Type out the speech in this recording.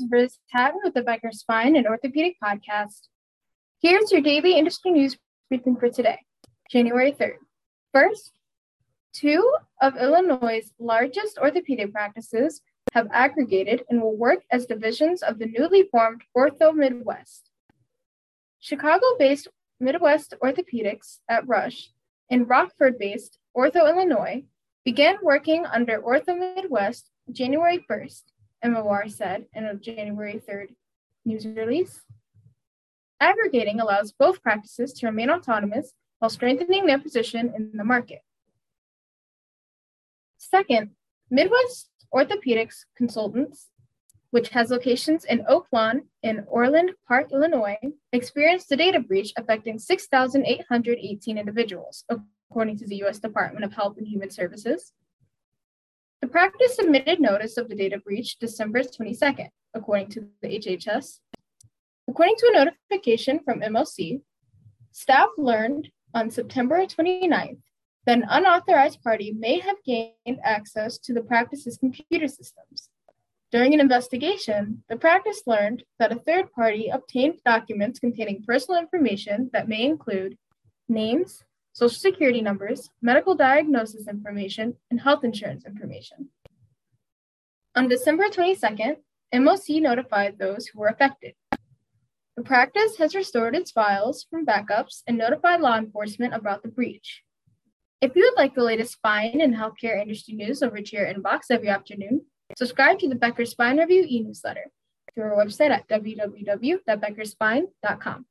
is Riz Hatton with the Becker Spine and Orthopedic Podcast. Here's your daily industry news briefing for today, January 3rd. First, two of Illinois' largest orthopedic practices have aggregated and will work as divisions of the newly formed Ortho Midwest. Chicago based Midwest Orthopedics at Rush and Rockford based Ortho Illinois began working under Ortho Midwest January 1st MOR said in a January 3rd news release. Aggregating allows both practices to remain autonomous while strengthening their position in the market. Second, Midwest Orthopedics Consultants, which has locations in Oak Lawn and Orland Park, Illinois, experienced a data breach affecting 6,818 individuals, according to the U.S. Department of Health and Human Services. The practice submitted notice of the data breach December 22nd, according to the HHS. According to a notification from MOC, staff learned on September 29th that an unauthorized party may have gained access to the practice's computer systems. During an investigation, the practice learned that a third party obtained documents containing personal information that may include names, social security numbers, medical diagnosis information, and health insurance information. On December 22nd, MOC notified those who were affected. The practice has restored its files from backups and notified law enforcement about the breach. If you would like the latest spine and healthcare industry news over to your inbox every afternoon, subscribe to the Becker Spine Review e newsletter through our website at www.beckerspine.com.